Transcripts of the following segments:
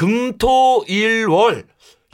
금토일월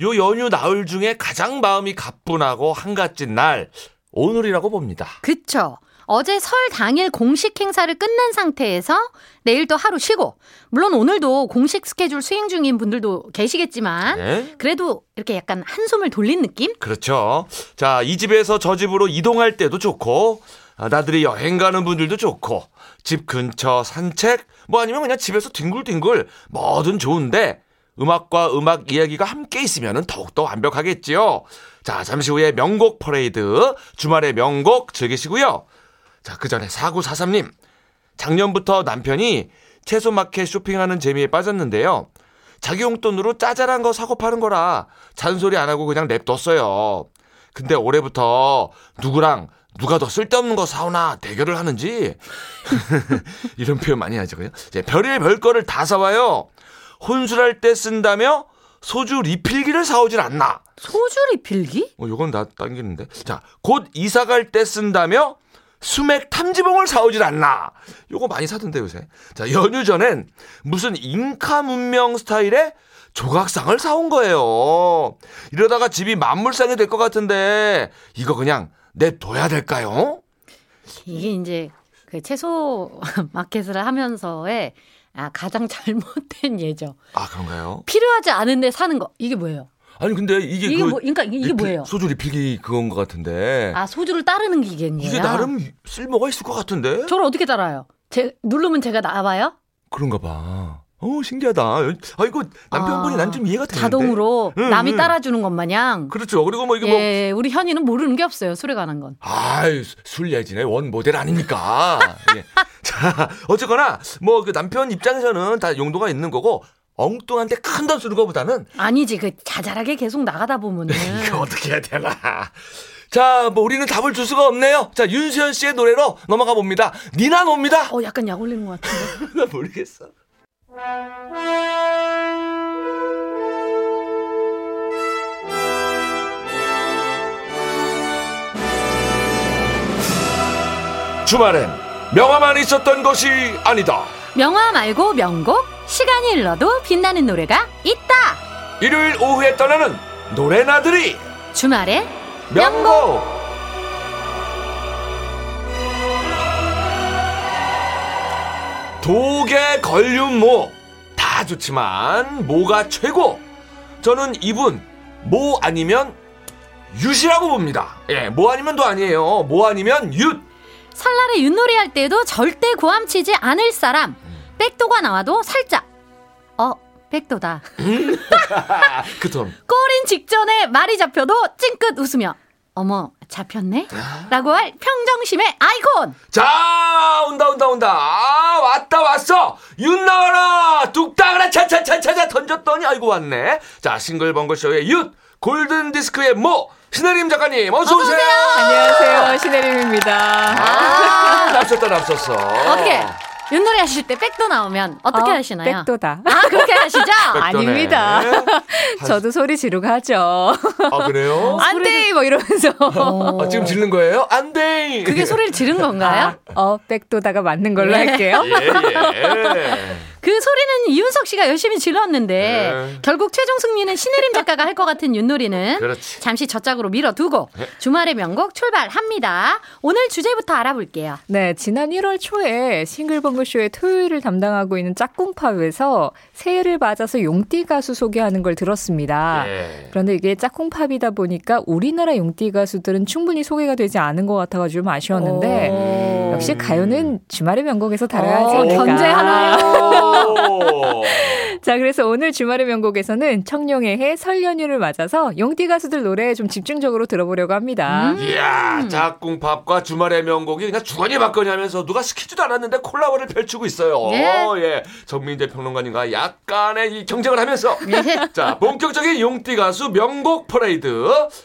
요 연휴 나흘 중에 가장 마음이 가뿐하고 한가진 날 오늘이라고 봅니다. 그쵸. 어제 설 당일 공식 행사를 끝낸 상태에서 내일 또 하루 쉬고 물론 오늘도 공식 스케줄 수행 중인 분들도 계시겠지만 네? 그래도 이렇게 약간 한숨을 돌린 느낌? 그렇죠. 자, 이 집에서 저 집으로 이동할 때도 좋고, 아, 나들이 여행 가는 분들도 좋고, 집 근처 산책, 뭐 아니면 그냥 집에서 뒹굴뒹굴 뭐든 좋은데, 음악과 음악 이야기가 함께 있으면 더욱더 완벽하겠지요. 자, 잠시 후에 명곡 퍼레이드, 주말의 명곡 즐기시고요. 자, 그 전에 4943님. 작년부터 남편이 채소 마켓 쇼핑하는 재미에 빠졌는데요. 자기 용돈으로 짜잘한 거 사고 파는 거라 잔소리 안 하고 그냥 냅뒀어요. 근데 올해부터 누구랑 누가 더 쓸데없는 거 사오나 대결을 하는지 이런 표현 많이 하죠. 그냥 이제 별의 별거를 다 사와요. 혼술할 때 쓴다며 소주 리필기를 사오질 않나. 소주 리필기? 어, 요건 나 당기는데. 자, 곧 이사 갈 때 쓴다며 수맥 탐지봉을 사오질 않나. 요거 많이 사던데 요새. 자, 연휴 전엔 무슨 잉카 문명 스타일의 조각상을 사온 거예요. 이러다가 집이 만물상이 될 것 같은데 이거 그냥 냅둬야 될까요? 이게 이제 그 채소 마켓을 하면서의 아, 가장 잘못된 예죠. 아, 그런가요? 필요하지 않은데 사는 거. 이게 뭐예요? 아니 근데 이게, 이게 그 뭐, 그러니까 이게 리필- 뭐예요? 소주 리필기 그건 것 같은데. 아, 소주를 따르는 기계인가요? 이게 나름 쓸모가 있을 것 같은데. 저를 어떻게 따라요? 제 누르면 제가 나와요? 그런가 봐. 어, 신기하다. 아, 이거 남편분이 아, 난좀 이해가 되는데. 자동으로 응, 남이 응. 따라주는 것 마냥. 그렇죠. 그리고 뭐 이게 뭐 예, 우리 현이는 모르는 게 없어요. 술에 관한 건. 아이, 술 예진의 원 모델 아닙니까? 예. 자, 어쨌거나, 뭐, 그 남편 입장에서는 다 용도가 있는 거고, 엉뚱한데 큰 돈 쓰는 것보다는, 아니지, 그 자잘하게 계속 나가다 보면은. 이거 어떻게 해야 되나. 자, 뭐, 우리는 답을 줄 수가 없네요. 자, 윤수현 씨의 노래로 넘어가 봅니다. 니나 옵니다. 어, 약간 약 올리는 것 같은데. 나 모르겠어. 주말엔 명화만 있었던 것이 아니다. 명화 말고 명곡, 시간이 흘러도 빛나는 노래가 있다. 일요일 오후에 떠나는 노래나들이 주말에 명곡. 독에 걸륜 모. 다 좋지만 모가 최고. 저는 이분 모 아니면 윷이라고 봅니다. 예, 모 아니면 도 아니에요. 모 아니면 윷. 설날에 윷놀이 할 때도 절대 고함치지 않을 사람. 백도가 나와도 살짝. 어, 백도다. 그 톤. 꼬린 직전에 말이 잡혀도 찡긋 웃으며 어머 잡혔네? 라고 할 평정심의 아이콘 자, 온다, 온다, 온다. 아, 왔다, 왔어. 윷 나와라. 뚝딱이라 차차차차차 던졌더니 아이고 왔네. 자, 싱글벙글쇼의 윷, 골든디스크의 모, 신혜림 작가님, 어서오세요. 안녕하세요. 신혜림입니다. 아, 납쳤다, 납쳤어. 어떻게 윷놀이 하실 때 백도 나오면 어떻게 어, 하시나요? 백도다. 아 그렇게 하시죠? 아닙니다. 저도 소리 지르고 하죠. 아, 그래요? 안 돼! 뭐 이러면서. 아, 지금 지르는 거예요? 안 돼. 그게 소리를 지른 건가요? 아, 어, 백도다가 맞는 걸로 네. 할게요. 예, 예. 그 소리는 이윤석 씨가 열심히 질렀는데 네. 결국 최종 승리는 신혜림 작가가 할 것 같은 윷놀이는 그렇지. 잠시 저짝으로 밀어두고 네. 주말의 명곡 출발합니다. 오늘 주제부터 알아볼게요. 네, 지난 1월 초에 싱글벙글쇼의 토요일을 담당하고 있는 짝꿍팝에서 새해를 맞아서 용띠 가수 소개하는 걸 들었습니다. 예. 그런데 이게 짝꿍팝이다 보니까 우리나라 용띠 가수들은 충분히 소개가 되지 않은 것 같아가지고 좀 아쉬웠는데 오. 역시 가요는 주말의 명곡에서 다뤄야지 어. 견제하나요? 오. 자, 그래서 오늘 주말의 명곡에서는 청룡의 해 설 연휴를 맞아서 용띠 가수들 노래 좀 집중적으로 들어보려고 합니다. 음. 이야, 짝꿍팝과 주말의 명곡이 그냥 주거니 받거니 하면서 누가 시키지도 않았는데 콜라보를 펼치고 있어요. 네. 예. 전민재 평론가님과 약간의 이 경쟁을 하면서. 네. 자, 본격적인 용띠 가수 명곡 퍼레이드.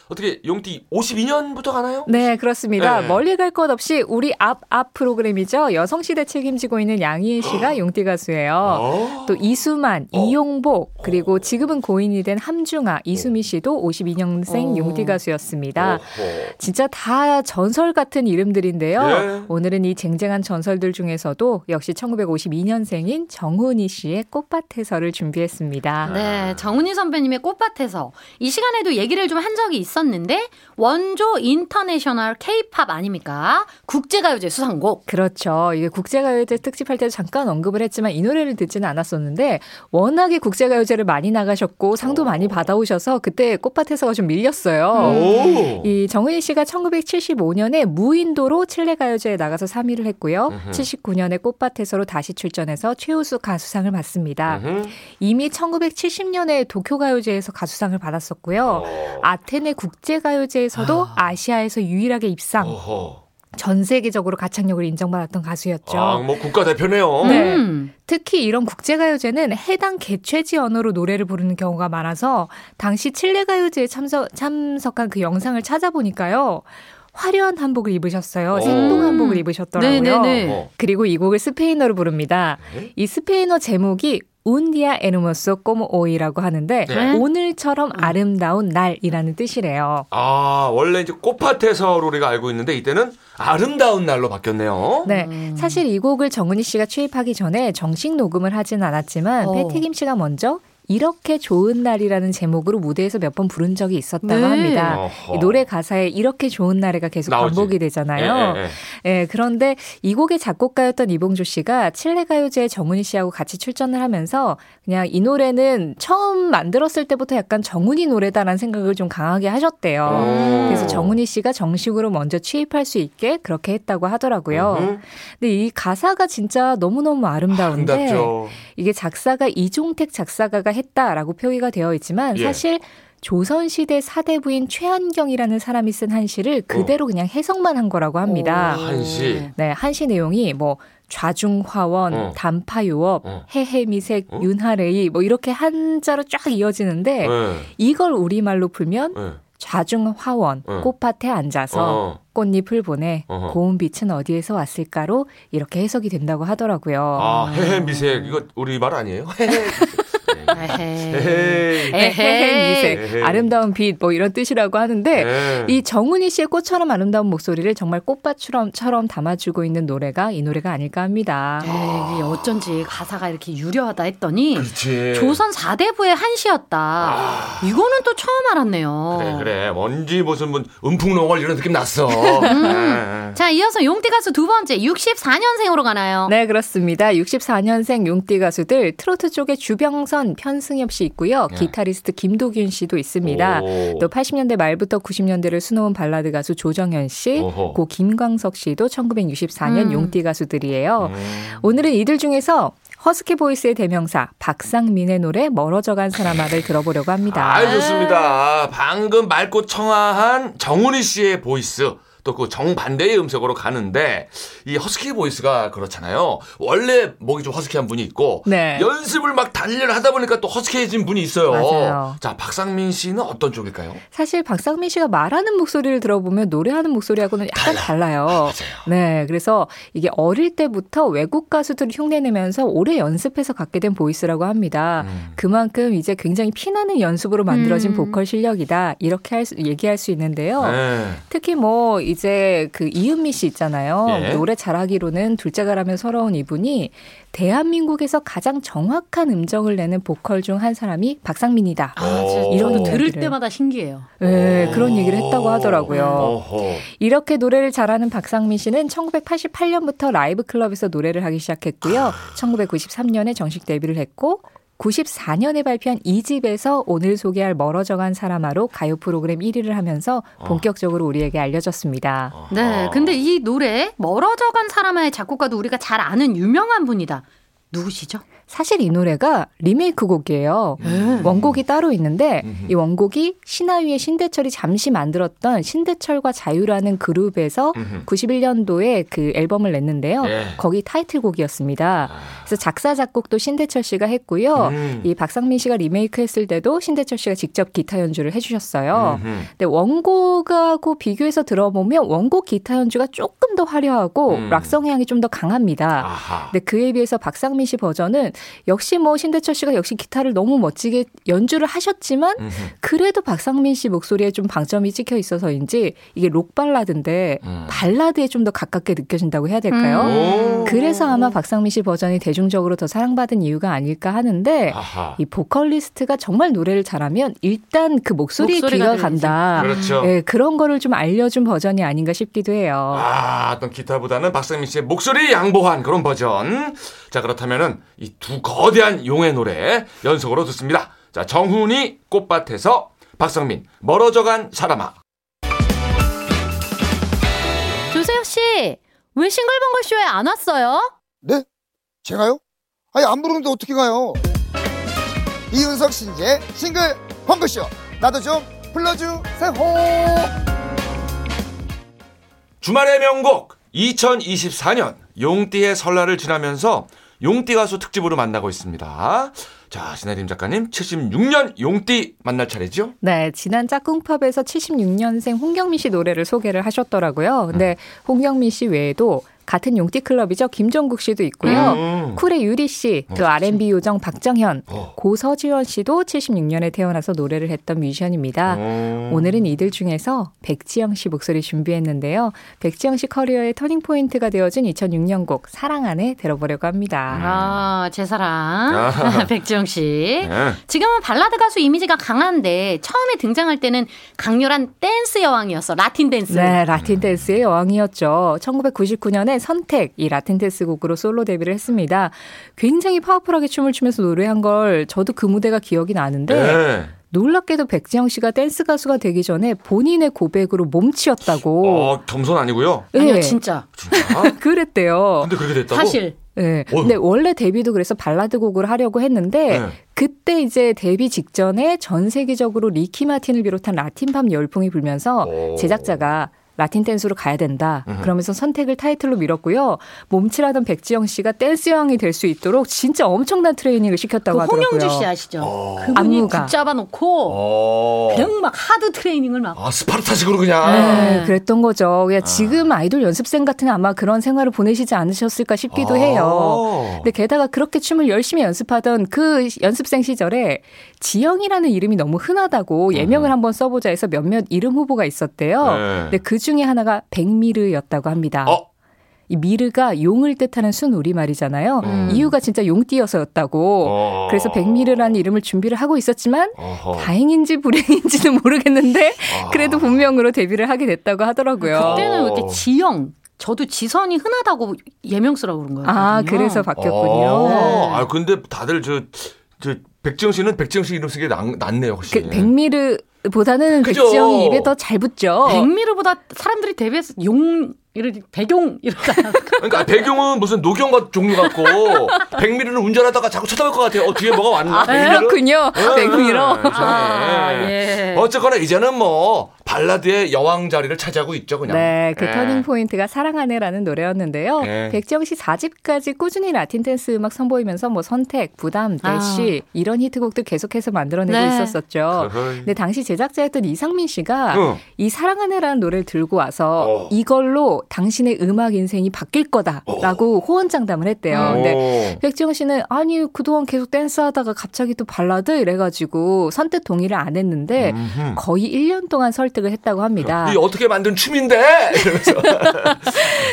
어떻게 용띠 52년부터 가나요? 네, 그렇습니다. 네. 멀리 갈 것 없이 우리 앞, 앞 프로그램이죠. 여성시대 책임지고 있는 양희애 씨가 용띠 가수예요. 어. 또 이수만, 이승만, 어. 이용복, 그리고 지금은 고인이 된 함중아, 이수미 씨도 52년생 어. 용띠 가수였습니다. 어허. 진짜 다 전설 같은 이름들인데요. 예. 오늘은 이 쟁쟁한 전설들 중에서도 역시 1952년생인 정훈이 씨의 꽃밭에서를 준비했습니다. 네, 정은희 선배님의 꽃밭에서 이 시간에도 얘기를 좀 한 적이 있었는데 원조 인터내셔널 K-팝 아닙니까? 국제가요제 수상곡. 그렇죠. 이게 국제가요제 특집할 때도 잠깐 언급을 했지만 이 노래를 듣지는 않았었는데 워낙에 국제가요제를 많이 나가셨고 상도 많이 받아오셔서 그때 꽃밭에서가 좀 밀렸어요. 오. 이 정은희 씨가 1975년에 무인도로 칠레 가요제에 나가서 3위를 했고요. 음흠. 79년에 꽃밭에서로 다시 출전해서 최우수 가수상을 받습니다. 음흠. 이미 1970년에 도쿄 가요제에서 가수상을 받았었고요. 어. 아테네 국제 가요제에서도 아 시아에서 유일하게 입상. 어허. 전 세계적으로 가창력을 인정받았던 가수였죠. 아, 뭐 국가 대표네요. 네. 음. 특히 이런 국제가요제는 해당 개최지 언어로 노래를 부르는 경우가 많아서 당시 칠레가요제에 참석, 참석한 그 영상을 찾아보니까요. 화려한 한복을 입으셨어요. 오. 생동 한복을 입으셨더라고요. 네네네. 어. 그리고 이 곡을 스페인어로 부릅니다. 네? 이 스페인어 제목이 운디아 에르모소 꼬모 오이라고 하는데 네. 오늘처럼 아름다운 날이라는 뜻이래요. 아, 원래 이제 꽃밭에서로 우리가 알고 있는데 이때는 아름다운 날로 바뀌었네요. 네, 음. 사실 이 곡을 정은희 씨가 취입하기 전에 정식 녹음을 하진 않았지만 어. 패티김 씨가 먼저 이렇게 좋은 날이라는 제목으로 무대에서 몇 번 부른 적이 있었다고 네. 합니다. 노래 가사에 이렇게 좋은 날에가 계속 나오지. 반복이 되잖아요. 예, 예, 예. 예, 그런데 이 곡의 작곡가였던 이봉조 씨가 칠레 가요제에 정훈이 씨하고 같이 출전을 하면서 그냥 이 노래는 처음 만들었을 때부터 약간 정훈이 노래다라는 생각을 좀 강하게 하셨대요. 오. 그래서 정훈이 씨가 정식으로 먼저 취입할 수 있게 그렇게 했다고 하더라고요. 음흠. 근데 이 가사가 진짜 너무너무 아름다운데 아름답죠. 이게 작사가 이종택 작사가가 했다라고 표기가 되어 있지만 예. 사실 조선시대 사대부인 최한경이라는 사람이 쓴 한시를 그대로 그냥 해석만 한 거라고 합니다. 오. 한시. 네, 한시 내용이 뭐 좌중화원, 어. 단파요업, 어. 해해미색, 어? 윤하레이 뭐 이렇게 한자로 쫙 이어지는데 예, 이걸 우리말로 풀면 예. 좌중화원, 어. 꽃밭에 앉아서 어. 꽃잎을 보내 어허. 고운 빛은 어디에서 왔을까로 이렇게 해석이 된다고 하더라고요. 아, 헤헤미색. 이거 우리 말 아니에요? 헤헤. 에헤. 헤헤. 에헤헤 미색, 에헤. 아름다운 빛 뭐 이런 뜻이라고 하는데 예. 이 정훈이 씨의 꽃처럼 아름다운 목소리를 정말 꽃밭처럼 처럼 담아주고 있는 노래가 이 노래가 아닐까 합니다. 에이, 이게 어쩐지 가사가 이렇게 유려하다 했더니 그렇지. 조선 4대부의 한 시였다. 아. 이거는 또 처음 알았네요. 그래, 그래. 뭔지 무슨 뭐 음풍농월 이런 느낌 났어. 예. 자, 이어서 용띠 가수 두 번째 64년생으로 가나요? 네, 그렇습니다. 64년생 용띠 가수들 트로트 쪽에 주병선, 편승엽 씨 있고요. 네. 기타리스트 김도균 씨도 있습니다. 오. 또 80년대 말부터 90년대를 수놓은 발라드 가수 조정현 씨, 어허. 고 김광석 씨도 1964년 음. 용띠 가수들이에요. 음. 오늘은 이들 중에서 허스키 보이스의 대명사 박상민의 노래 멀어져간 사람아를 들어보려고 합니다. 아, 좋습니다. 방금 맑고 청아한 정훈희 씨의 voice. 또 그 정반대의 음색으로 가는데 이 허스키 보이스가 그렇잖아요. 원래 목이 좀 허스키한 분이 있고 네. 연습을 막 단련을 하다 보니까 또 허스키해진 분이 있어요. 맞아요. 자, 박상민 씨는 어떤 쪽일까요? 사실 박상민 씨가 말하는 목소리를 들어보면 노래하는 목소리하고는 약간 달라요. 네, 그래서 이게 어릴 때부터 외국 가수들을 흉내내면서 오래 연습해서 갖게 된 voice라고 합니다. 음. 그만큼 이제 굉장히 피나는 연습으로 만들어진 음. 보컬 실력이다 이렇게 할 수, 얘기할 수 있는데요. 네. 특히 뭐 이제 그 이은미 씨 있잖아요. 예. 노래 잘하기로는 둘째가라면 서러운 이분이 대한민국에서 가장 정확한 음정을 내는 보컬 중 한 사람이 박상민이다. 아, 이런 들을 얘기를. 때마다 신기해요. 네, 오. 그런 얘기를 했다고 하더라고요. 어허. 이렇게 노래를 잘하는 박상민 씨는 1988년부터 라이브 클럽에서 노래를 하기 시작했고요. 1993년에 정식 데뷔를 했고 94년에 발표한 2집에서 오늘 소개할 멀어져 간 사람아로 가요 프로그램 1위를 하면서 본격적으로 우리에게 알려졌습니다. 어. 네, 근데 이 노래 멀어져 간 사람의 작곡가도 우리가 잘 아는 유명한 분이다. 누구시죠? 사실 이 노래가 리메이크 곡이에요. 원곡이 따로 있는데 이 원곡이 시나위의 신대철이 잠시 만들었던 신대철과 자유라는 그룹에서 음흠. 91년도에 그 앨범을 냈는데요. 예. 거기 타이틀곡이었습니다. 그래서 작사 작곡도 신대철 씨가 했고요. 음. 이 박상민 씨가 리메이크 했을 때도 신대철 씨가 직접 기타 연주를 해주셨어요. 음흠. 근데 원곡하고 비교해서 들어보면 원곡 기타 연주가 조금 더 화려하고 음. 락 성향이 좀 더 강합니다. 아하. 근데 그에 비해서 박상민 씨 버전은 역시 뭐 신대철 씨가 역시 기타를 너무 멋지게 연주를 하셨지만 음흠. 그래도 박상민 씨 목소리에 좀 방점이 찍혀 있어서인지 이게 록 발라드인데 음. 발라드에 좀 더 가깝게 느껴진다고 해야 될까요? 오. 그래서 아마 박상민 씨 버전이 대중적으로 더 사랑받은 이유가 아닐까 하는데 아하. 이 보컬리스트가 정말 노래를 잘하면 일단 그 목소리에 귀가. 간다. 그렇죠. 예, 그런 거를 좀 알려준 버전이 아닌가 싶기도 해요. 아, 어떤 기타보다는 박상민 씨의 목소리 양보한 그런 버전. 자, 그렇다면은 이 두 거대한 용의 노래 연속으로 듣습니다. 자, 정훈이 꽃밭에서 박상민 멀어져간 사람아. 조세혁 씨, 왜 싱글벙글 쇼에 안 왔어요? 네? 제가요? 아니 안 부르는데 어떻게 가요? 이윤석 신재 싱글 펑크쇼 나도 좀 불러주세요 주말의 명곡 2024년 용띠의 설날을 지나면서 용띠 가수 특집으로 만나고 있습니다. 자, 신혜림 작가님 76년 용띠 만날 차례죠? 네, 지난 짝꿍팝에서 76년생 홍경민 씨 노래를 소개를 하셨더라고요. 근데 홍경민 씨 외에도 같은 용띠 클럽이죠. 김종국 씨도 있고요. 음. 쿨의 유리 씨, 또 어, R&B 요정 박정현, 어. 고서지원 씨도 76년에 태어나서 노래를 했던 뮤지션입니다. 음. 오늘은 이들 중에서 백지영 씨 목소리 준비했는데요. 백지영 씨 커리어의 터닝 포인트가 되어준 2006년 곡 사랑 안 해 들어보려고 합니다. 아, 제 사랑. 아. 백지영 씨. 네. 지금은 발라드 가수 이미지가 강한데 처음에 등장할 때는 강렬한 댄스 여왕이었어. 라틴 댄스. 네, 라틴 댄스의 여왕이었죠. 1999년에 선택 이 라틴 댄스 곡으로 솔로 데뷔를 했습니다. 굉장히 파워풀하게 춤을 추면서 노래한 걸 저도 그 무대가 기억이 나는데 네. 놀랍게도 백지영 씨가 댄스 가수가 되기 전에 본인의 고백으로 몸치였다고. 어, 겸손 아니고요. 아니요, 예, 진짜. 진짜? 그랬대요. 근데 그렇게 됐다고? 사실. 네. 어휴. 근데 원래 데뷔도 그래서 발라드 곡을 하려고 했는데 네. 그때 이제 데뷔 직전에 전 세계적으로 리키 마틴을 비롯한 라틴 팝 열풍이 불면서 오. 제작자가 라틴 댄스로 가야 된다. 그러면서 선택을 타이틀로 밀었고요. 몸치라던 백지영 씨가 댄스 여왕이 될 수 있도록 진짜 엄청난 트레이닝을 시켰다고 그 하더라고요. 홍영주 씨 아시죠? 어. 그분이 안무가. 붙잡아 놓고 어. 그냥 막 하드 트레이닝을 막. 아, 스파르타식으로 그냥. 네, 그랬던 거죠. 그냥 지금 아이돌 연습생 같은 아마 그런 생활을 보내시지 않으셨을까 싶기도 해요. 아. 근데 게다가 그렇게 춤을 열심히 연습하던 그 연습생 시절에 지영이라는 이름이 너무 흔하다고 예명을 한번 써보자 해서 몇몇 이름 후보가 있었대요. 네. 근데 그 중에 하나가 백미르였다고 합니다. 어? 이 미르가 용을 뜻하는 순 우리말이잖아요. 음. 이유가 진짜 용띠여서였다고. 어. 그래서 백미르라는 이름을 준비를 하고 있었지만 어허. 다행인지 불행인지는 모르겠는데 아. 그래도 본명으로 데뷔를 하게 됐다고 하더라고요. 그때는 왜 이렇게 지영, 저도 지선이 흔하다고 예명 쓰라고 그런 거예요. 아 그래서 바뀌었군요. 어. 아, 근데 다들 저, 저, 백지영 씨는 백지영 씨 이름 쓰기 낫, 낫네요, 훨씬. 그 백미르 보다는 그죠? 백지영이 입에 더 잘 붙죠. 백미르보다 사람들이 데뷔해서 용, 이런 백용 이러잖아. 그러니까 백용은 무슨 녹용 종류 같고 백미르는 운전하다가 자꾸 쳐다볼 것 같아요. 어, 뒤에 뭐가 왔나? 백미르? 그렇군요. 응, 백미러. 응, 이상해. 아, 예. 어쨌거나 이제는 뭐 발라드의 여왕 자리를 차지하고 있죠, 그냥. 네, 그 예. 터닝 포인트가 사랑 안 해라는 노래였는데요. 네. 백지영 씨 4집까지 꾸준히 라틴 댄스 음악 선보이면서 뭐 선택, 부담, 아. 대쉬 이런 히트곡들 계속해서 만들어내고 네. 있었었죠. 어허이. 근데 당시 제작자였던 이상민 씨가 응. 이 사랑 안 해라는 노래를 들고 와서 어. 이걸로 당신의 음악 인생이 바뀔 거다라고 호언장담을 했대요. 어. 근데 백지영 씨는 아니 그동안 계속 댄스 하다가 갑자기 또 발라드 이래가지고 선뜻 동의를 안 했는데 음흠. 거의 1년 동안 설득을 했다고 합니다. 이 어떻게 만든 춤인데?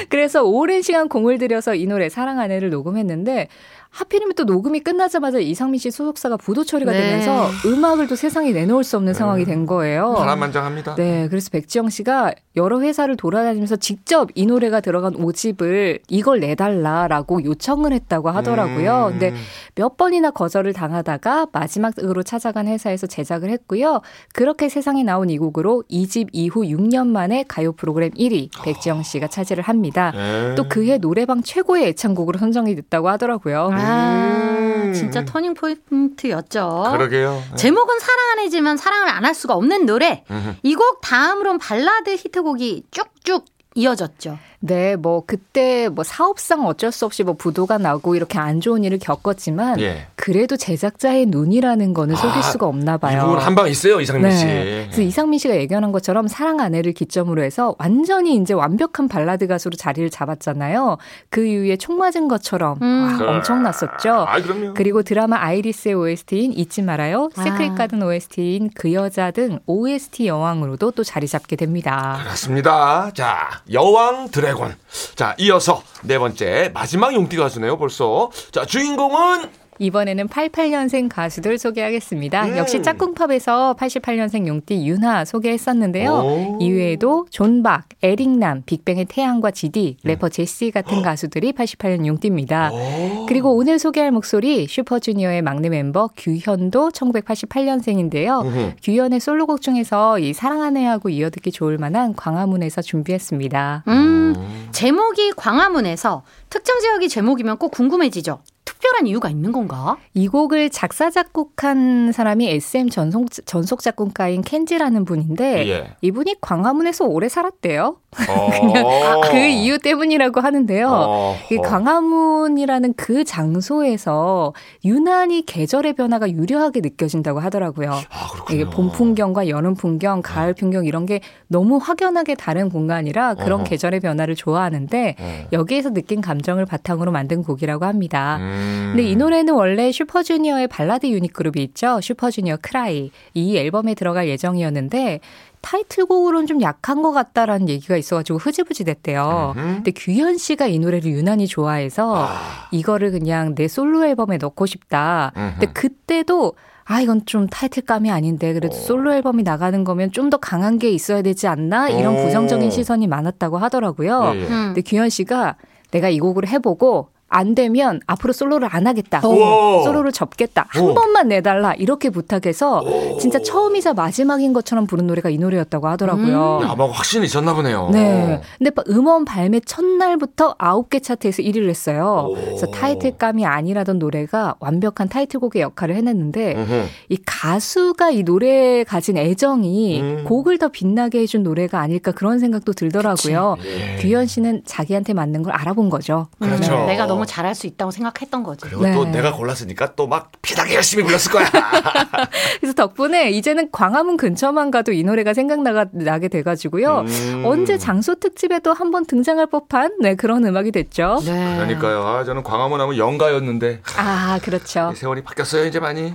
그래서 오랜 시간 공을 들여서 이 노래 사랑 아내를 녹음했는데 하필이면 또 녹음이 끝나자마자 이상민 씨 소속사가 부도 처리가 네. 되면서 음악을 또 세상에 내놓을 수 없는 상황이 된 거예요. 바람만장합니다. 네, 그래서 백지영 씨가 여러 회사를 돌아다니면서 직접 이 노래가 들어간 5집을 이걸 내달라라고 요청을 했다고 하더라고요. 음. 근데 몇 번이나 거절을 당하다가 마지막으로 찾아간 회사에서 제작을 했고요. 그렇게 세상에 나온 이 곡으로 2집 이후 6년 만에 가요 프로그램 1위 백지영 씨가 차지를 합니다. 네. 또 그해 노래방 최고의 애창곡으로 선정이 됐다고 하더라고요. 아, 음. 진짜 터닝 포인트였죠. 그러게요. 네. 제목은 사랑 안 해지만 사랑을 안 할 수가 없는 노래. 이 곡 다음으로는 발라드 히트곡이 쭉쭉 이어졌죠. 네, 뭐 그때 뭐 사업상 어쩔 수 없이 뭐 부도가 나고 이렇게 안 좋은 일을 겪었지만 예. 그래도 제작자의 눈이라는 거는 속일 아, 수가 없나 봐요. 이분 한방 있어요, 이상민 씨. 네. 그래서 이상민 씨가 예견한 것처럼 사랑 안 해를 기점으로 해서 완전히 이제 완벽한 발라드 가수로 자리를 잡았잖아요. 그 이후에 총 맞은 것처럼 음. 와, 엄청났었죠. 아, 그럼요. 그리고 드라마 아이리스의 OST인 잊지 말아요. 아. 시크릿 가든 OST인 그 여자 등 OST 여왕으로도 또 자리 잡게 됩니다. 그렇습니다. 자, 여왕 드래곤. 자, 이어서 네 번째 마지막 용띠 가수네요, 벌써. 자, 주인공은 이번에는 88년생 가수들 소개하겠습니다. 음. 역시 짝꿍팝에서 88년생 용띠 윤하 소개했었는데요. 오. 이외에도 존박, 에릭남, 빅뱅의 태양과 지디, 음. 래퍼 제시 같은 가수들이 88년 용띠입니다. 오. 그리고 오늘 소개할 목소리 슈퍼주니어의 막내 멤버 규현도 1988년생인데요. 음흠. 규현의 솔로곡 중에서 이 사랑 안 해 하고 이어듣기 좋을 만한 광화문에서 준비했습니다. 음, 제목이 광화문에서 특정 지역이 제목이면 꼭 궁금해지죠. 특별한 이유가 있는 건가? 이 곡을 작사 작곡한 사람이 SM 전속, 전속 작곡가인 켄지라는 분인데 예. 이분이 광화문에서 오래 살았대요. 어. 그냥 그 이유 때문이라고 하는데요. 어허. 이 광화문이라는 그 장소에서 유난히 계절의 변화가 유려하게 느껴진다고 하더라고요. 아. 이게 봄 풍경과 여름 풍경, 가을 풍경 이런 게 너무 확연하게 다른 공간이라 그런 어허. 계절의 변화를 좋아하는데 어. 여기에서 느낀 감정을 바탕으로 만든 곡이라고 합니다. 음. 근데 이 노래는 원래 슈퍼주니어의 발라드 유닛 그룹이 있죠. 슈퍼주니어 K.R.Y.. 이 앨범에 들어갈 예정이었는데 타이틀곡으로는 좀 약한 것 같다라는 얘기가 있어가지고 흐지부지 됐대요. 음흠. 근데 규현 씨가 이 노래를 유난히 좋아해서 아. 이거를 그냥 내 솔로 앨범에 넣고 싶다. 음흠. 근데 그때도 아 이건 좀 타이틀감이 아닌데 그래도 어. 솔로 앨범이 나가는 거면 좀 더 강한 게 있어야 되지 않나 이런 어. 부정적인 시선이 많았다고 하더라고요. 예, 예. 음. 근데 규현 씨가 내가 이 곡을 해보고 안 되면 앞으로 솔로를 안 하겠다. 우와. 솔로를 접겠다. 한 오. 번만 내달라. 이렇게 부탁해서 진짜 처음이자 마지막인 것처럼 부른 노래가 이 노래였다고 하더라고요. 아마 확신이 있었나 보네요. 네. 근데 막 음원 발매 첫날부터 아홉 개 차트에서 1위를 했어요. 오. 그래서 타이틀감이 아니라던 노래가 완벽한 타이틀곡의 역할을 해냈는데 음흠. 이 가수가 이 노래에 가진 애정이 음. 곡을 더 빛나게 해준 노래가 아닐까 그런 생각도 들더라고요. 예. 규현 씨는 자기한테 맞는 걸 알아본 거죠. 그렇죠. 음, 내가 너무 잘할 수 있다고 생각했던 거지. 그리고 네. 또 내가 골랐으니까 또 막 피나게 열심히 불렀을 거야. 그래서 덕분에 이제는 광화문 근처만 가도 이 노래가 생각나게 돼가지고요. 음. 언제 장소 특집에도 한번 등장할 법한 네, 그런 음악이 됐죠. 네. 그러니까요. 아, 저는 광화문 하면 영가였는데 아, 그렇죠. 세월이 바뀌었어요 이제 많이.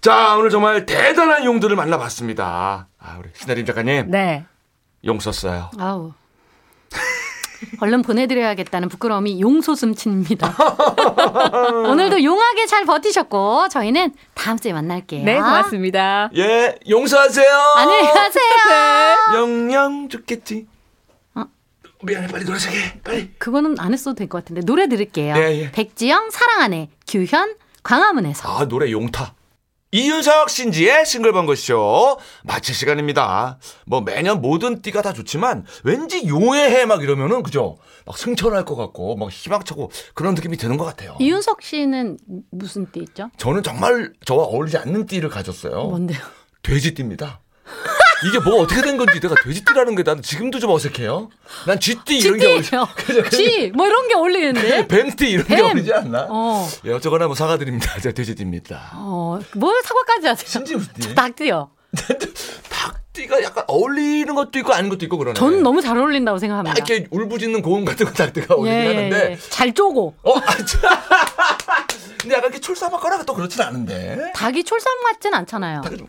자 오늘 정말 대단한 용들을 만나봤습니다. 아 우리 신혜림 작가님 네. 용 썼어요. 아우. 얼른 보내드려야겠다는 부끄러움이 용솟음칩니다. 오늘도 용하게 잘 버티셨고 저희는 다음 주에 만날게요. 네, 고맙습니다. 예 용서하세요. 안녕히 가세요. 영영 죽겠지. 어? 미안해 빨리 놀아자게 빨리. 그거는 안 했어도 될 것 같은데 노래 들을게요. 네, 예. 백지영 사랑하네 규현 광화문에서. 아 노래 용타. 이윤석 신지의 싱글벙글쇼 마칠 시간입니다. 뭐 매년 모든 띠가 다 좋지만 왠지 용의 해막 이러면은 그죠? 막 승천할 것 같고 막 희망차고 그런 느낌이 드는 것 같아요. 이윤석 씨는 무슨 띠 있죠? 저는 정말 저와 어울리지 않는 띠를 가졌어요. 뭔데요? 돼지띠입니다. 이게 뭐 어떻게 된 건지 내가 돼지띠라는 게 나는 지금도 좀 어색해요. 난 쥐띠 이런 게 어울리. 쥐띠예요. 쥐, 뭐 이런 게 어울리는데. 뱀띠 이런 게 뱀. 어울리지 않나? 어, 예, 어쩌거나 뭐 사과드립니다. 제가 돼지띠입니다. 어, 뭘 사과까지 하세요? 신지 무슨 띠? 닭띠요. 닭띠가 약간 어울리는 것도 있고 아닌 것도 있고 그러네. 저는 너무 잘 어울린다고 생각합니다. 막 이렇게 울부짖는 고음 같은 거 닭띠가 어울리긴 예, 예, 하는데. 예. 잘 쪼고. 어, 아, 참. 근데 약간 이렇게 촐싹하거나 또 그렇진 않은데. 닭이 촐쌈 같진 않잖아요. 닭이 좀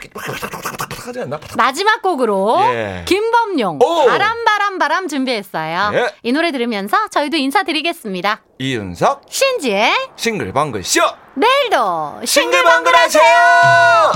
하지 않나? 마지막 곡으로 예. 김범용 오! 바람 바람 바람 준비했어요. 예. 이 노래 들으면서 저희도 인사드리겠습니다. 이윤석 신지의 싱글벙글 쇼 내일도 싱글벙글 하세요.